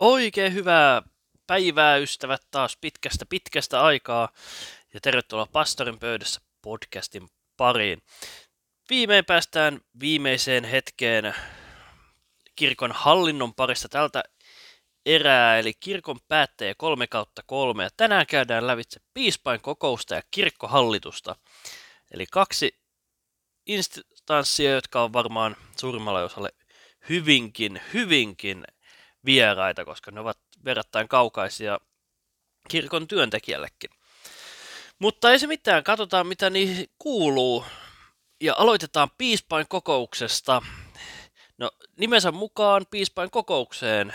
Oikein hyvää päivää ystävät taas pitkästä pitkästä aikaa ja tervetuloa Pastorin pöydässä podcastin pariin. Viimein päästään viimeiseen hetkeen kirkon hallinnon parissa tältä erää, eli kirkon päättäjä 3 kautta 3. Ja tänään käydään lävitse piispain kokousta ja kirkkohallitusta. Eli kaksi instanssia, jotka on varmaan suurimmalle osalle hyvinkin, hyvinkin vieraita, koska ne ovat verrattain kaukaisia kirkon työntekijällekin. Mutta ei se mitään, katsotaan mitä niihin kuuluu. Ja aloitetaan piispain kokouksesta. No nimensä mukaan piispain kokoukseen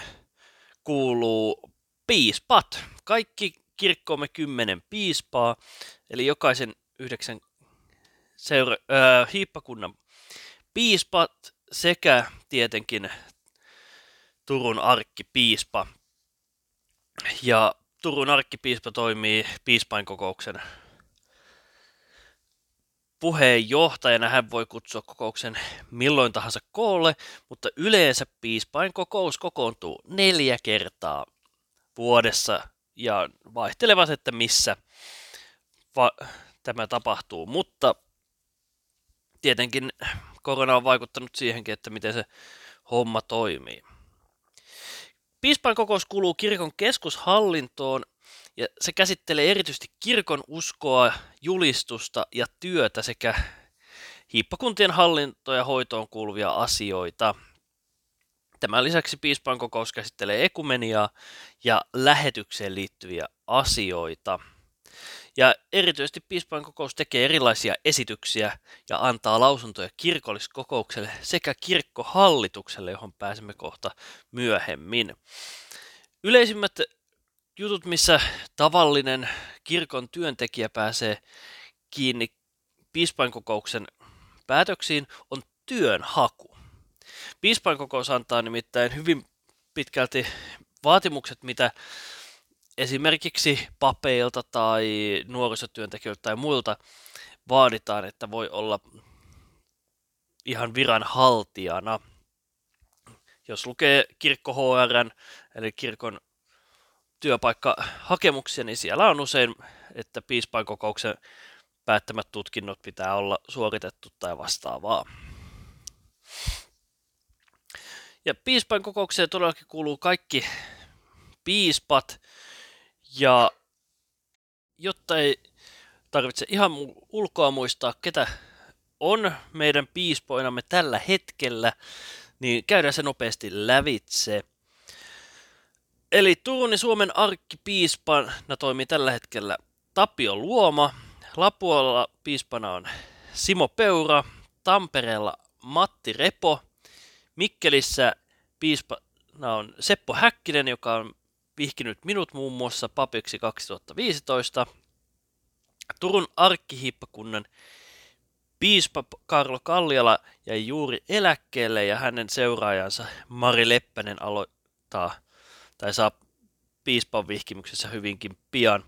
kuuluu piispat. Kaikki kirkkoomme kymmenen piispaa, eli jokaisen yhdeksän seura- äh, hiippakunnan piispat sekä tietenkin Turun arkkipiispa. Ja Turun arkkipiispa toimii piispainkokouksen puheenjohtajana. Hän voi kutsua kokouksen milloin tahansa koolle, mutta yleensä piispain kokous kokoontuu neljä kertaa vuodessa ja vaihtelevat, että missä va- tämä tapahtuu. Mutta tietenkin korona on vaikuttanut siihenkin, että miten se homma toimii. Piispan kokous kuuluu kirkon keskushallintoon ja se käsittelee erityisesti kirkon uskoa, julistusta ja työtä sekä hiippakuntien hallintoon ja hoitoon kuuluvia asioita. Tämän lisäksi piispan kokous käsittelee ekumeniaa ja lähetykseen liittyviä asioita. Ja erityisesti piispan kokous tekee erilaisia esityksiä ja antaa lausuntoja kirkolliskokoukselle sekä kirkkohallitukselle, johon pääsemme kohta myöhemmin. Yleisimmät jutut, missä tavallinen kirkon työntekijä pääsee kiinni piispainkokouksen päätöksiin, on työnhaku. Piispainkokous antaa nimittäin hyvin pitkälti vaatimukset, mitä esimerkiksi papeilta tai nuorisotyöntekijöiltä tai muilta vaaditaan, että voi olla ihan viranhaltijana. Jos lukee kirkko HR, eli kirkon työpaikkahakemuksia, niin siellä on usein, että piispainkokouksen päättämät tutkinnot pitää olla suoritettu tai vastaavaa. Ja piispainkokoukseen todellakin kuuluu kaikki piispat, ja jotta ei tarvitse ihan ulkoa muistaa, ketä on meidän piispoinamme tällä hetkellä, niin käydään se nopeasti lävitse. Eli Turun ja Suomen arkkipiispana toimii tällä hetkellä Tapio Luoma, Lapualla piispana on Simo Peura, Tampereella Matti Repo, Mikkelissä piispana on Seppo Häkkinen, joka on vihkinyt minut muun muassa papiksi 2015. Turun arkkihiippakunnan piispa Karlo Kalliala jäi juuri eläkkeelle ja hänen seuraajansa Mari Leppänen aloittaa tai saa piispan vihkimyksessä hyvinkin pian.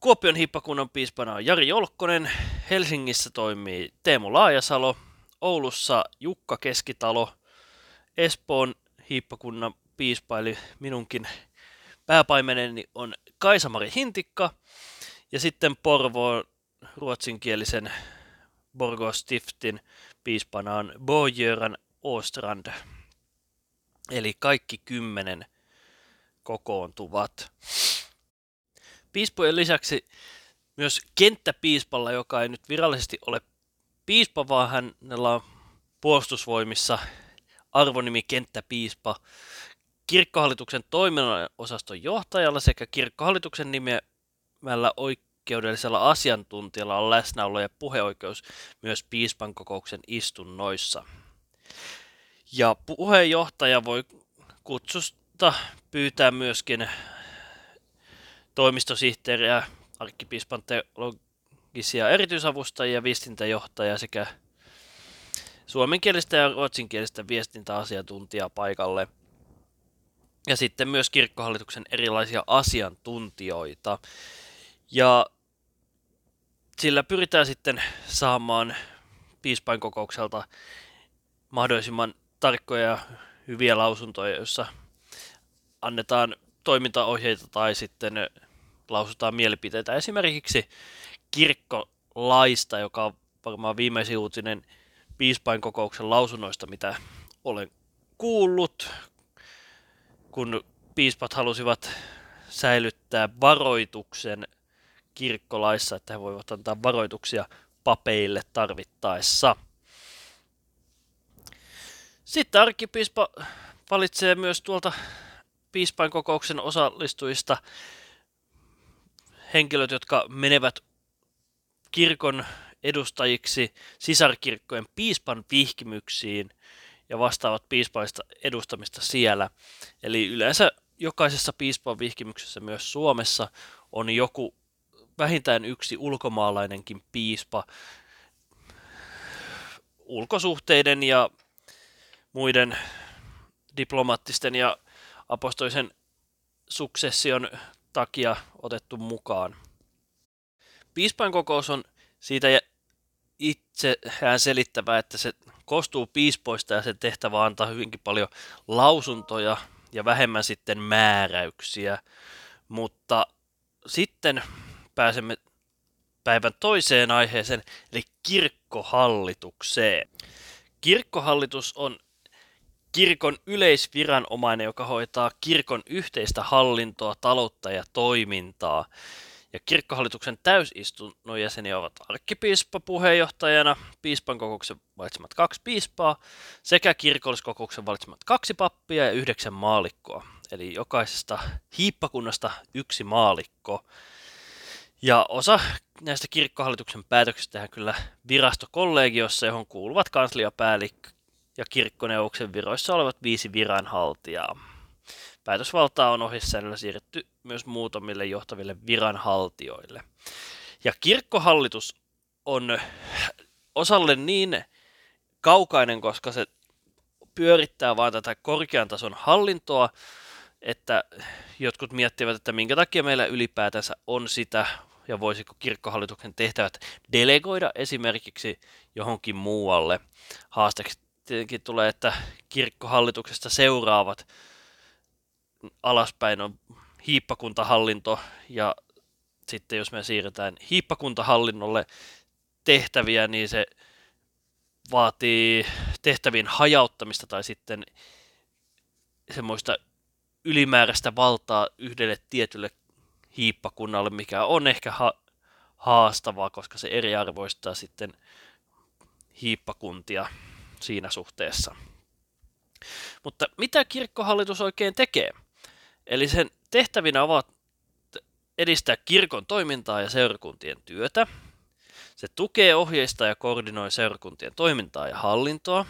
Kuopion hiippakunnan piispana on Jari Jolkkonen, Helsingissä toimii Teemu Laajasalo, Oulussa Jukka Keskitalo, Espoon hiippakunnan piispa eli minunkin pääpaimeneni on Kaisamari Hintikka ja sitten Porvo ruotsinkielisen Borgo Stiftin piispana on Bojöran Ostrand. Eli kaikki kymmenen kokoontuvat. Piispojen lisäksi myös kenttäpiispalla, joka ei nyt virallisesti ole piispa, vaan hänellä on puolustusvoimissa arvonimi kenttäpiispa, kirkkohallituksen toiminnan osaston johtajalla sekä kirkkohallituksen nimeämällä oikeudellisella asiantuntijalla on läsnäolo ja puheoikeus myös piispan kokouksen istunnoissa. Ja puheenjohtaja voi kutsusta pyytää myöskin toimistosihteeriä, arkkipiispan teologisia erityisavustajia, viestintäjohtajia sekä suomenkielistä ja ruotsinkielistä viestintäasiantuntijaa paikalle – ja sitten myös kirkkohallituksen erilaisia asiantuntijoita. Ja sillä pyritään sitten saamaan piispainkokoukselta mahdollisimman tarkkoja ja hyviä lausuntoja, joissa annetaan toimintaohjeita tai sitten lausutaan mielipiteitä esimerkiksi kirkkolaista, joka on varmaan viimeisin uutinen piispain kokouksen lausunnoista, mitä olen kuullut, kun piispat halusivat säilyttää varoituksen kirkkolaissa, että he voivat antaa varoituksia papeille tarvittaessa. Sitten arkkipiispa valitsee myös tuolta piispain kokouksen osallistujista henkilöt, jotka menevät kirkon edustajiksi sisarkirkkojen piispan vihkimyksiin ja vastaavat piispaista edustamista siellä. Eli yleensä jokaisessa piispan vihkimyksessä myös Suomessa on joku vähintään yksi ulkomaalainenkin piispa ulkosuhteiden ja muiden diplomaattisten ja apostolisen suksession takia otettu mukaan. Piispain kokous on siitä itseään selittävä, että se koostuu piispoista ja sen tehtävä antaa hyvinkin paljon lausuntoja ja vähemmän sitten määräyksiä. Mutta sitten pääsemme päivän toiseen aiheeseen, eli kirkkohallitukseen. Kirkkohallitus on kirkon yleisviranomainen, joka hoitaa kirkon yhteistä hallintoa, taloutta ja toimintaa. Ja kirkkohallituksen täysistunnon jäseniä ovat arkkipiispa puheenjohtajana, piispan kokouksen valitsemat kaksi piispaa sekä kirkolliskokouksen valitsemat kaksi pappia ja yhdeksän maalikkoa. Eli jokaisesta hiippakunnasta yksi maalikko. Ja osa näistä kirkkohallituksen päätöksistä tehdään kyllä virastokollegiossa, johon kuuluvat kansliapäällikkö ja kirkkoneuvoksen viroissa olevat viisi viranhaltijaa. Päätösvaltaa on ohjesäännöllä siirretty myös muutamille johtaville viranhaltijoille. Ja kirkkohallitus on osalle niin kaukainen, koska se pyörittää vain tätä korkean tason hallintoa, että jotkut miettivät, että minkä takia meillä ylipäätänsä on sitä, ja voisiko kirkkohallituksen tehtävät delegoida esimerkiksi johonkin muualle. Haasteeksi tietenkin tulee, että kirkkohallituksesta seuraavat alaspäin on hiippakuntahallinto ja sitten jos me siirretään hiippakuntahallinnolle tehtäviä, niin se vaatii tehtävien hajauttamista tai sitten semmoista ylimääräistä valtaa yhdelle tietylle hiippakunnalle, mikä on ehkä ha- haastavaa, koska se eriarvoistaa sitten hiippakuntia siinä suhteessa. Mutta mitä kirkkohallitus oikein tekee? Eli sen tehtävinä ovat edistää kirkon toimintaa ja seurakuntien työtä. Se tukee, ohjeistaa ja koordinoi seurakuntien toimintaa ja hallintoa,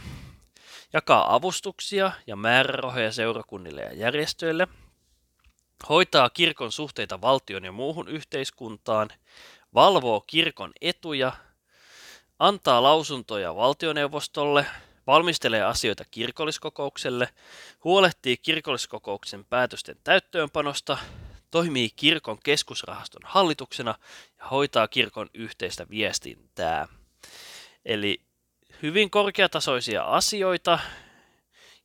jakaa avustuksia ja määrärahoja seurakunnille ja järjestöille, hoitaa kirkon suhteita valtion ja muuhun yhteiskuntaan, valvoo kirkon etuja antaa lausuntoja valtioneuvostolle, valmistelee asioita kirkolliskokoukselle, huolehtii kirkolliskokouksen päätösten täyttöönpanosta, toimii kirkon keskusrahaston hallituksena ja hoitaa kirkon yhteistä viestintää. Eli hyvin korkeatasoisia asioita,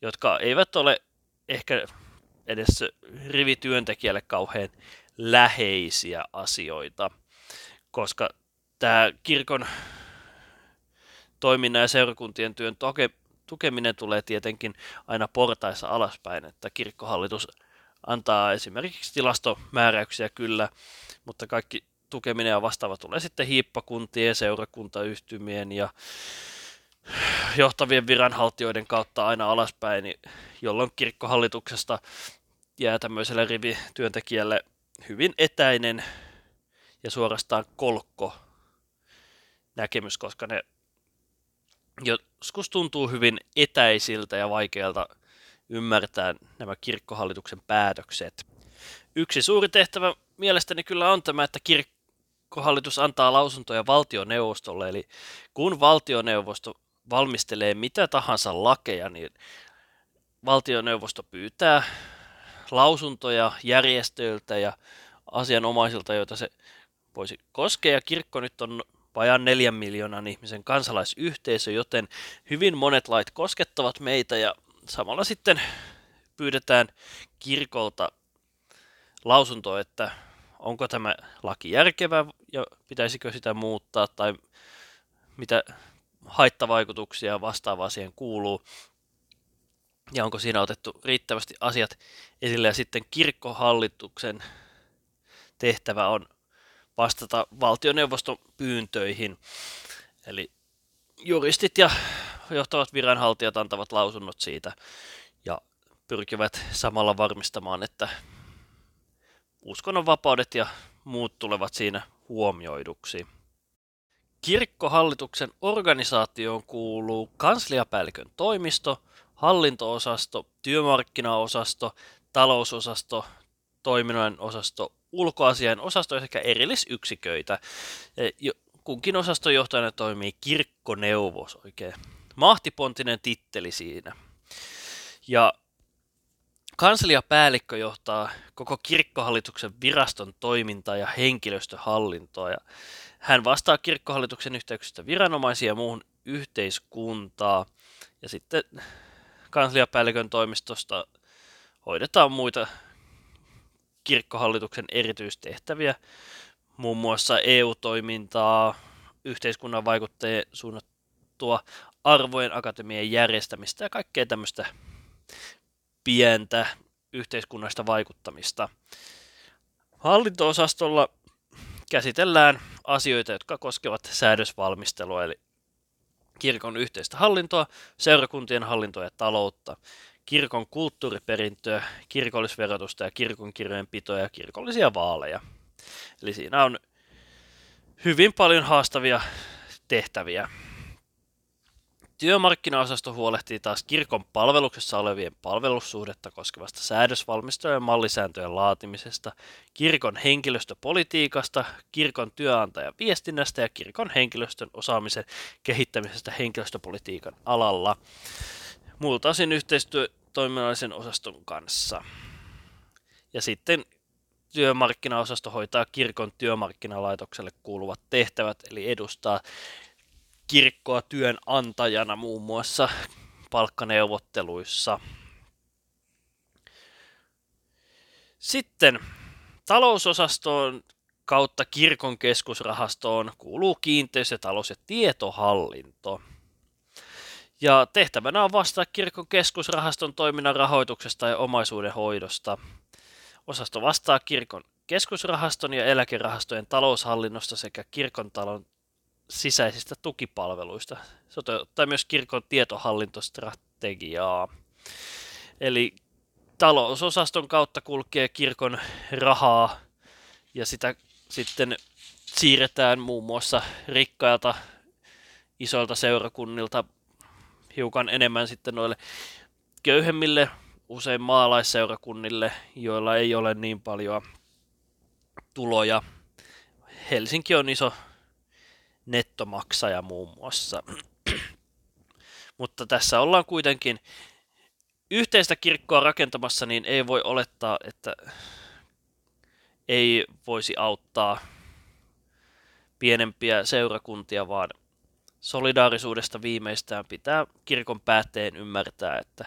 jotka eivät ole ehkä edes rivityöntekijälle kauhean läheisiä asioita, koska tämä kirkon toiminnan ja seurakuntien työn toke, tukeminen tulee tietenkin aina portaissa alaspäin, että kirkkohallitus antaa esimerkiksi tilastomääräyksiä kyllä, mutta kaikki tukeminen ja vastaava tulee sitten hiippakuntien, seurakuntayhtymien ja johtavien viranhaltijoiden kautta aina alaspäin, jolloin kirkkohallituksesta jää tämmöiselle rivityöntekijälle hyvin etäinen ja suorastaan kolkko näkemys, koska ne joskus tuntuu hyvin etäisiltä ja vaikealta ymmärtää nämä kirkkohallituksen päätökset. Yksi suuri tehtävä mielestäni kyllä on tämä, että kirkkohallitus antaa lausuntoja valtioneuvostolle, eli kun valtioneuvosto valmistelee mitä tahansa lakeja, niin valtioneuvosto pyytää lausuntoja järjestöiltä ja asianomaisilta, joita se voisi koskea. Kirkko nyt on vajaan neljän miljoonan ihmisen kansalaisyhteisö, joten hyvin monet lait koskettavat meitä ja samalla sitten pyydetään kirkolta lausunto, että onko tämä laki järkevä ja pitäisikö sitä muuttaa tai mitä haittavaikutuksia vastaavaa siihen kuuluu ja onko siinä otettu riittävästi asiat esille. Ja sitten kirkkohallituksen tehtävä on vastata valtioneuvoston pyyntöihin. Eli juristit ja johtavat viranhaltijat antavat lausunnot siitä ja pyrkivät samalla varmistamaan, että uskonnonvapaudet ja muut tulevat siinä huomioiduksi. Kirkkohallituksen organisaatioon kuuluu kansliapäällikön toimisto, hallintoosasto, työmarkkinaosasto, talousosasto, toiminnan osasto, ulkoasian osasto sekä erillisyksiköitä. Kunkin osaston johtajana toimii kirkkoneuvos, oikein mahtipontinen titteli siinä. Ja kansliapäällikkö johtaa koko kirkkohallituksen viraston toimintaa ja henkilöstöhallintoa. Ja hän vastaa kirkkohallituksen yhteyksistä viranomaisia ja muuhun yhteiskuntaa. Ja sitten kansliapäällikön toimistosta hoidetaan muita kirkkohallituksen erityistehtäviä, muun muassa EU-toimintaa, yhteiskunnan vaikuttajien suunnattua arvojen akatemian järjestämistä ja kaikkea tämmöistä pientä yhteiskunnallista vaikuttamista. Hallinto-osastolla käsitellään asioita, jotka koskevat säädösvalmistelua, eli kirkon yhteistä hallintoa, seurakuntien hallintoa ja taloutta, kirkon kulttuuriperintöä, kirkollisverotusta ja kirkon kirjojenpitoa ja kirkollisia vaaleja. Eli siinä on hyvin paljon haastavia tehtäviä. Työmarkkinaosasto huolehtii taas kirkon palveluksessa olevien palvelussuhdetta koskevasta säädösvalmistojen ja mallisääntöjen laatimisesta, kirkon henkilöstöpolitiikasta, kirkon työantajan viestinnästä ja kirkon henkilöstön osaamisen kehittämisestä henkilöstöpolitiikan alalla. Muulta osin yhteistyö toiminnallisen osaston kanssa. Ja sitten työmarkkinaosasto hoitaa kirkon työmarkkinalaitokselle kuuluvat tehtävät, eli edustaa kirkkoa työnantajana muun muassa palkkaneuvotteluissa. Sitten talousosastoon kautta kirkon keskusrahastoon kuuluu ja talous- ja tietohallinto. Ja tehtävänä on vastata kirkon keskusrahaston toiminnan rahoituksesta ja omaisuuden hoidosta. Osasto vastaa kirkon keskusrahaston ja eläkerahastojen taloushallinnosta sekä kirkon talon sisäisistä tukipalveluista. Se toteuttaa myös kirkon tietohallintostrategiaa. Eli talousosaston kautta kulkee kirkon rahaa ja sitä sitten siirretään muun muassa rikkailta isoilta seurakunnilta hiukan enemmän sitten noille köyhemmille, usein maalaisseurakunnille, joilla ei ole niin paljon tuloja. Helsinki on iso nettomaksaja muun muassa. Mutta tässä ollaan kuitenkin yhteistä kirkkoa rakentamassa, niin ei voi olettaa, että ei voisi auttaa pienempiä seurakuntia, vaan solidaarisuudesta viimeistään pitää kirkon päätteen ymmärtää, että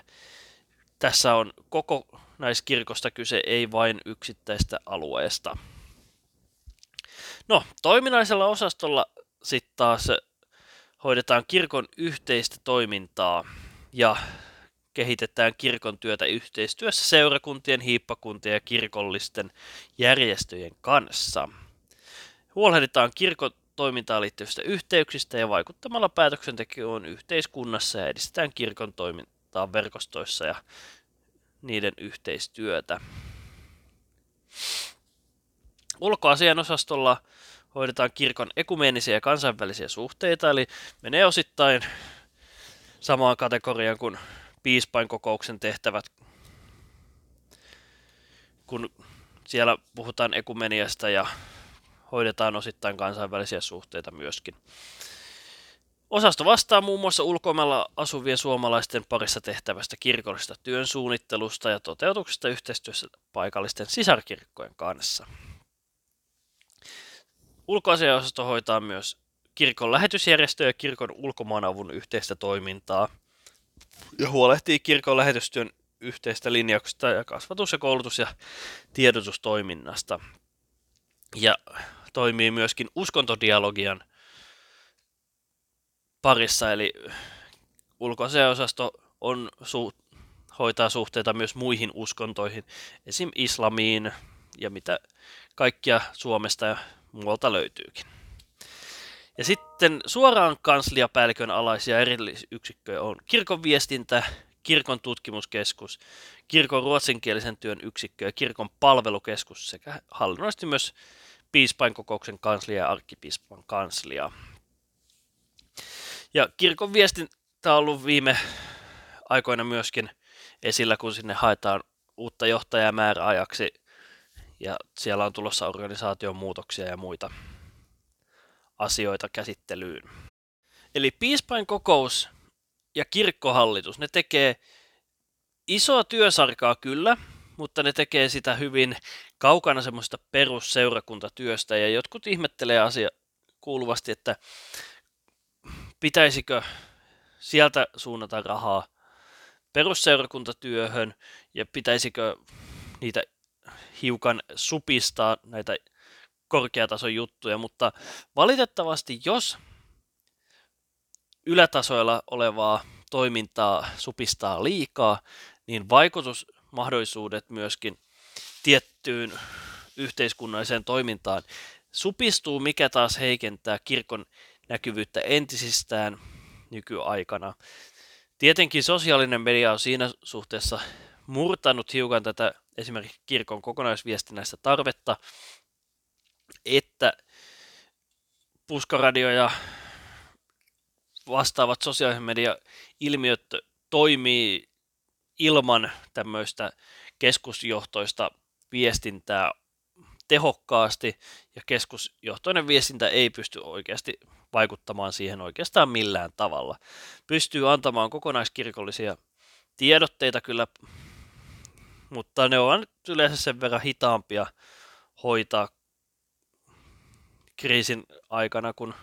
tässä on koko naiskirkosta kyse, ei vain yksittäistä alueesta. No, toiminnallisella osastolla sitten taas hoidetaan kirkon yhteistä toimintaa ja kehitetään kirkon työtä yhteistyössä seurakuntien, hiippakuntien ja kirkollisten järjestöjen kanssa. Huolehditaan kirkon toimintaan liittyvistä yhteyksistä ja vaikuttamalla päätöksentekoon yhteiskunnassa ja edistetään kirkon toimintaa verkostoissa ja niiden yhteistyötä. Ulkoasian osastolla hoidetaan kirkon ekumeenisia ja kansainvälisiä suhteita, eli menee osittain samaan kategoriaan kuin piispain kokouksen tehtävät, kun siellä puhutaan ekumeniasta ja hoidetaan osittain kansainvälisiä suhteita myöskin. Osasto vastaa muun muassa ulkomailla asuvien suomalaisten parissa tehtävästä kirkollisesta työn suunnittelusta ja toteutuksesta yhteistyössä paikallisten sisarkirkkojen kanssa. Ulkoasiaosasto hoitaa myös kirkon lähetysjärjestö ja kirkon ulkomaanavun yhteistä toimintaa ja huolehtii kirkon lähetystyön yhteistä linjauksista ja kasvatus- ja koulutus- ja tiedotustoiminnasta. Ja toimii myöskin uskontodialogian parissa, eli ulkoaseosasto on su- hoitaa suhteita myös muihin uskontoihin, esim. islamiin ja mitä kaikkia Suomesta ja muualta löytyykin. Ja sitten suoraan kansliapäällikön alaisia erillisyksikköjä on kirkon viestintä, kirkon tutkimuskeskus, kirkon ruotsinkielisen työn yksikkö ja kirkon palvelukeskus sekä hallinnollisesti myös piispainkkokouksen kanslia ja arkkipiispan kanslia. Ja kirkon viestintä on ollut viime aikoina myöskin esillä, kun sinne haetaan uutta johtajaa määräajaksi ja siellä on tulossa organisaation muutoksia ja muita asioita käsittelyyn. Eli piispain kokous ja kirkkohallitus, ne tekee isoa työsarkaa kyllä, mutta ne tekee sitä hyvin kaukana semmoista perusseurakuntatyöstä. Ja jotkut ihmettelee asia kuuluvasti, että pitäisikö sieltä suunnata rahaa perusseurakuntatyöhön ja pitäisikö niitä hiukan supistaa näitä korkeatason juttuja, mutta valitettavasti jos ylätasoilla olevaa toimintaa supistaa liikaa, niin vaikutusmahdollisuudet myöskin tiettyyn yhteiskunnalliseen toimintaan supistuu, mikä taas heikentää kirkon näkyvyyttä entisistään nykyaikana. Tietenkin sosiaalinen media on siinä suhteessa murtanut hiukan tätä esimerkiksi kirkon kokonaisviestinnäistä tarvetta, että puskaradio ja vastaavat sosiaalisen media ilmiöt toimii ilman tämmöistä keskusjohtoista viestintää tehokkaasti ja keskusjohtoinen viestintä ei pysty oikeasti vaikuttamaan siihen oikeastaan millään tavalla. Pystyy antamaan kokonaiskirkollisia tiedotteita kyllä, mutta ne ovat yleensä sen verran hitaampia hoitaa kriisin aikana kuin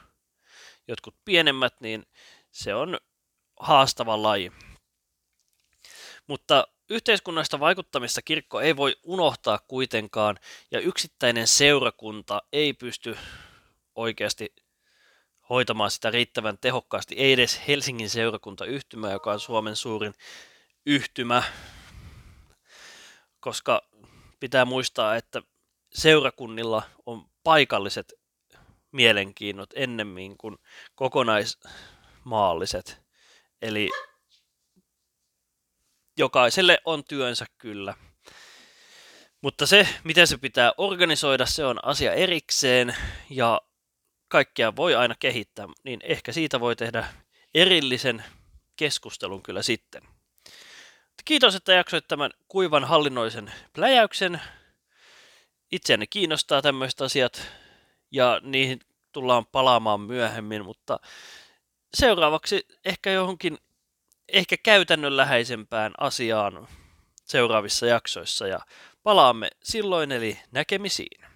jotkut pienemmät, niin se on haastava laji. Mutta yhteiskunnallista vaikuttamista kirkko ei voi unohtaa kuitenkaan, ja yksittäinen seurakunta ei pysty oikeasti hoitamaan sitä riittävän tehokkaasti. Ei edes Helsingin seurakuntayhtymä, joka on Suomen suurin yhtymä, koska pitää muistaa, että seurakunnilla on paikalliset mielenkiinnot ennemmin kuin kokonaismaalliset. Eli jokaiselle on työnsä kyllä. Mutta se, miten se pitää organisoida, se on asia erikseen ja kaikkea voi aina kehittää, niin ehkä siitä voi tehdä erillisen keskustelun kyllä sitten. Kiitos, että jaksoit tämän kuivan hallinnoisen pläjäyksen. Itseäni kiinnostaa tämmöiset asiat ja niihin tullaan palaamaan myöhemmin, mutta seuraavaksi ehkä johonkin ehkä käytännönläheisempään asiaan seuraavissa jaksoissa ja palaamme silloin eli näkemisiin.